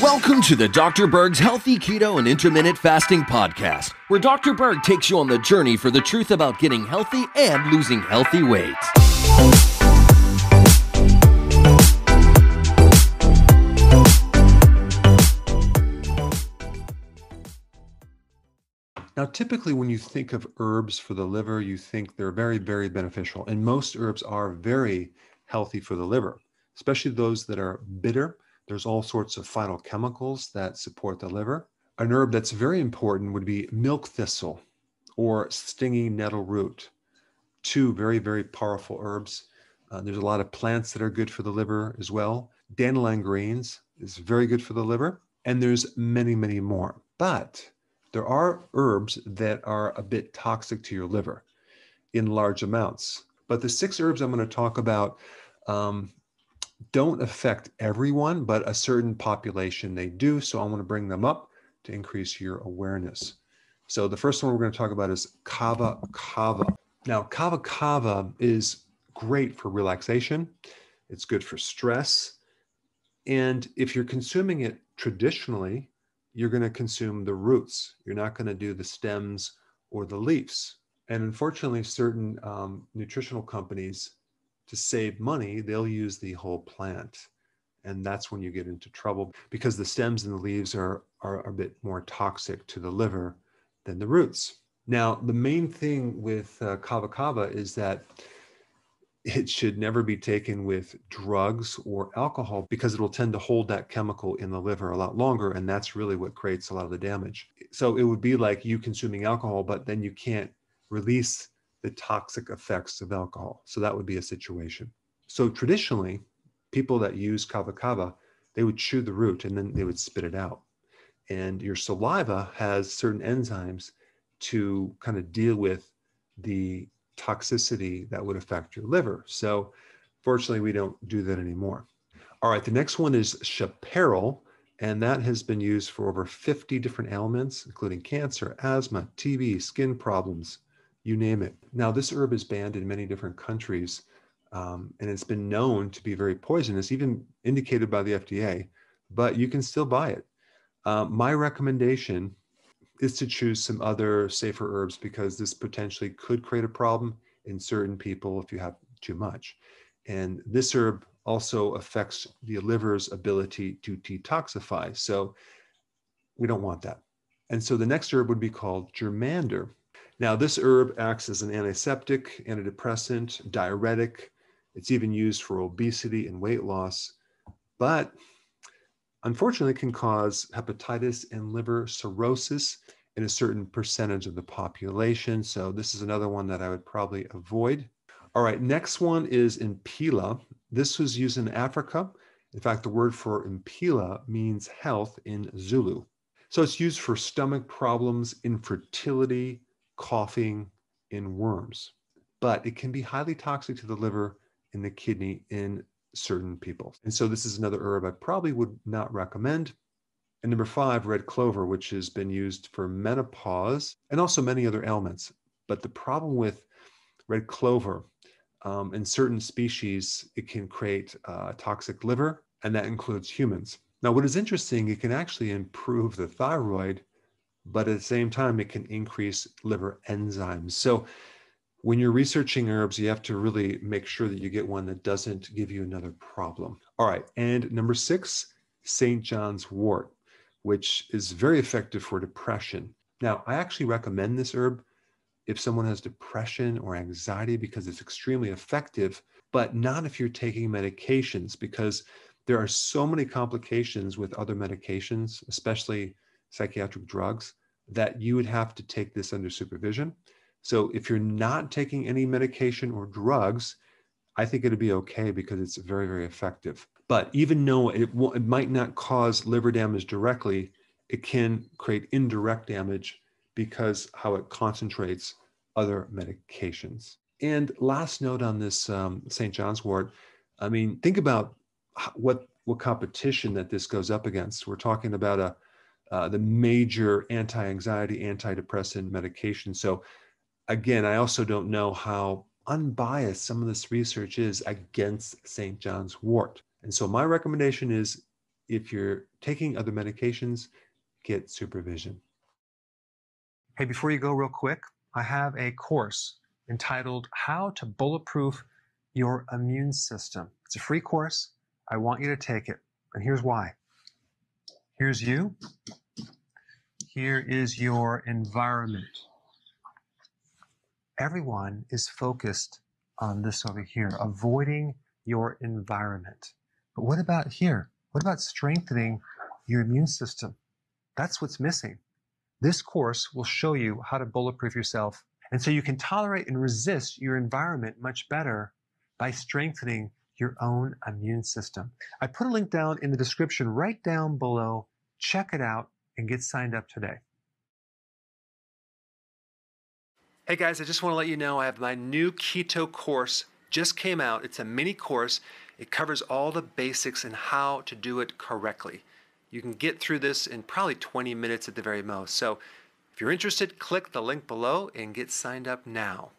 Welcome to the Dr. Berg's Healthy Keto and Intermittent Fasting Podcast, where Dr. Berg takes you on the journey for the truth about getting healthy and losing healthy weight. Now, typically, when you think of herbs for the liver, you think they're very, very beneficial. And most herbs are very healthy for the liver, especially those that are bitter. There's all sorts of phytochemicals that support the liver. An herb that's very important would be milk thistle or stinging nettle root. Two very, very powerful herbs. Uh, there's a lot of plants that are good for the liver as well. Dandelion greens is very good for the liver. And there's many, many more. But there are herbs that are a bit toxic to your liver in large amounts. But the six herbs I'm going to talk about um, don't affect everyone, but a certain population they do. So I want to bring them up to increase your awareness. So the first one we're going to talk about is kava kava. Now, kava kava is great for relaxation. It's good for stress. And if you're consuming it traditionally, you're going to consume the roots. You're not going to do the stems or the leaves. And unfortunately, certain um, nutritional companies, to save money, they'll use the whole plant. And that's when you get into trouble because the stems and the leaves are, are a bit more toxic to the liver than the roots. Now, the main thing with uh, kava kava is that it should never be taken with drugs or alcohol because it will tend to hold that chemical in the liver a lot longer. And that's really what creates a lot of the damage. So it would be like you consuming alcohol, but then you can't release the toxic effects of alcohol. So that would be a situation. So traditionally, people that use kava kava, they would chew the root and then they would spit it out. And your saliva has certain enzymes to kind of deal with the toxicity that would affect your liver. So, fortunately, we don't do that anymore. All right, the next one is chaparral, and that has been used for over 50 different ailments, including cancer, asthma, TB, skin problems, you name it. Now, this herb is banned in many different countries, um, and it's been known to be very poisonous, even indicated by the FDA, but you can still buy it. Uh, my recommendation is to choose some other safer herbs because this potentially could create a problem in certain people if you have too much. And this herb also affects the liver's ability to detoxify. So we don't want that. And so the next herb would be called germander. Now, this herb acts as an antiseptic, antidepressant, diuretic. It's even used for obesity and weight loss, but unfortunately can cause hepatitis and liver cirrhosis in a certain percentage of the population. So this is another one that I would probably avoid. All right, next one is impila. This was used in Africa. In fact, the word for impila means health in Zulu. So it's used for stomach problems, infertility, coughing, in worms. But it can be highly toxic to the liver and the kidney in certain people. And so this is another herb I probably would not recommend. And number five, red clover, which has been used for menopause and also many other ailments. But the problem with red clover, um, in certain species, it can create uh, toxic liver, and that includes humans. Now, what is interesting, it can actually improve the thyroid, but at the same time, it can increase liver enzymes. So, when you're researching herbs, you have to really make sure that you get one that doesn't give you another problem. All right. And number six, St. John's wort which is very effective for depression. Now, I actually recommend this herb if someone has depression or anxiety because it's extremely effective, but not if you're taking medications because there are so many complications with other medications, especially psychiatric drugs, that you would have to take this under supervision. So if you're not taking any medication or drugs, I think it'd be okay because it's very, very effective. But even though it, it might not cause liver damage directly, it can create indirect damage because how it concentrates other medications. And last note on this um, St. John's wort, I mean, think about what what competition that this goes up against. We're talking about a uh, the major anti-anxiety, antidepressant medication. So again, I also don't know how unbiased some of this research is against St. John's wort. And so my recommendation is if you're taking other medications, get supervision. Hey, before you go, real quick, I have a course entitled How to Bulletproof Your Immune System. It's a free course. I want you to take it. And here's why. Here's you. Here is your environment. Everyone is focused on this over here, avoiding your environment. But what about here? What about strengthening your immune system? That's what's missing. This course will show you how to bulletproof yourself. And so you can tolerate and resist your environment much better by strengthening your own immune system. I put a link down in the description right down below. Check it out and get signed up today. Hey guys, I just want to let you know I have my new keto course just came out. It's a mini course. It covers all the basics and how to do it correctly. You can get through this in probably 20 minutes at the very most. So if you're interested, click the link below and get signed up now.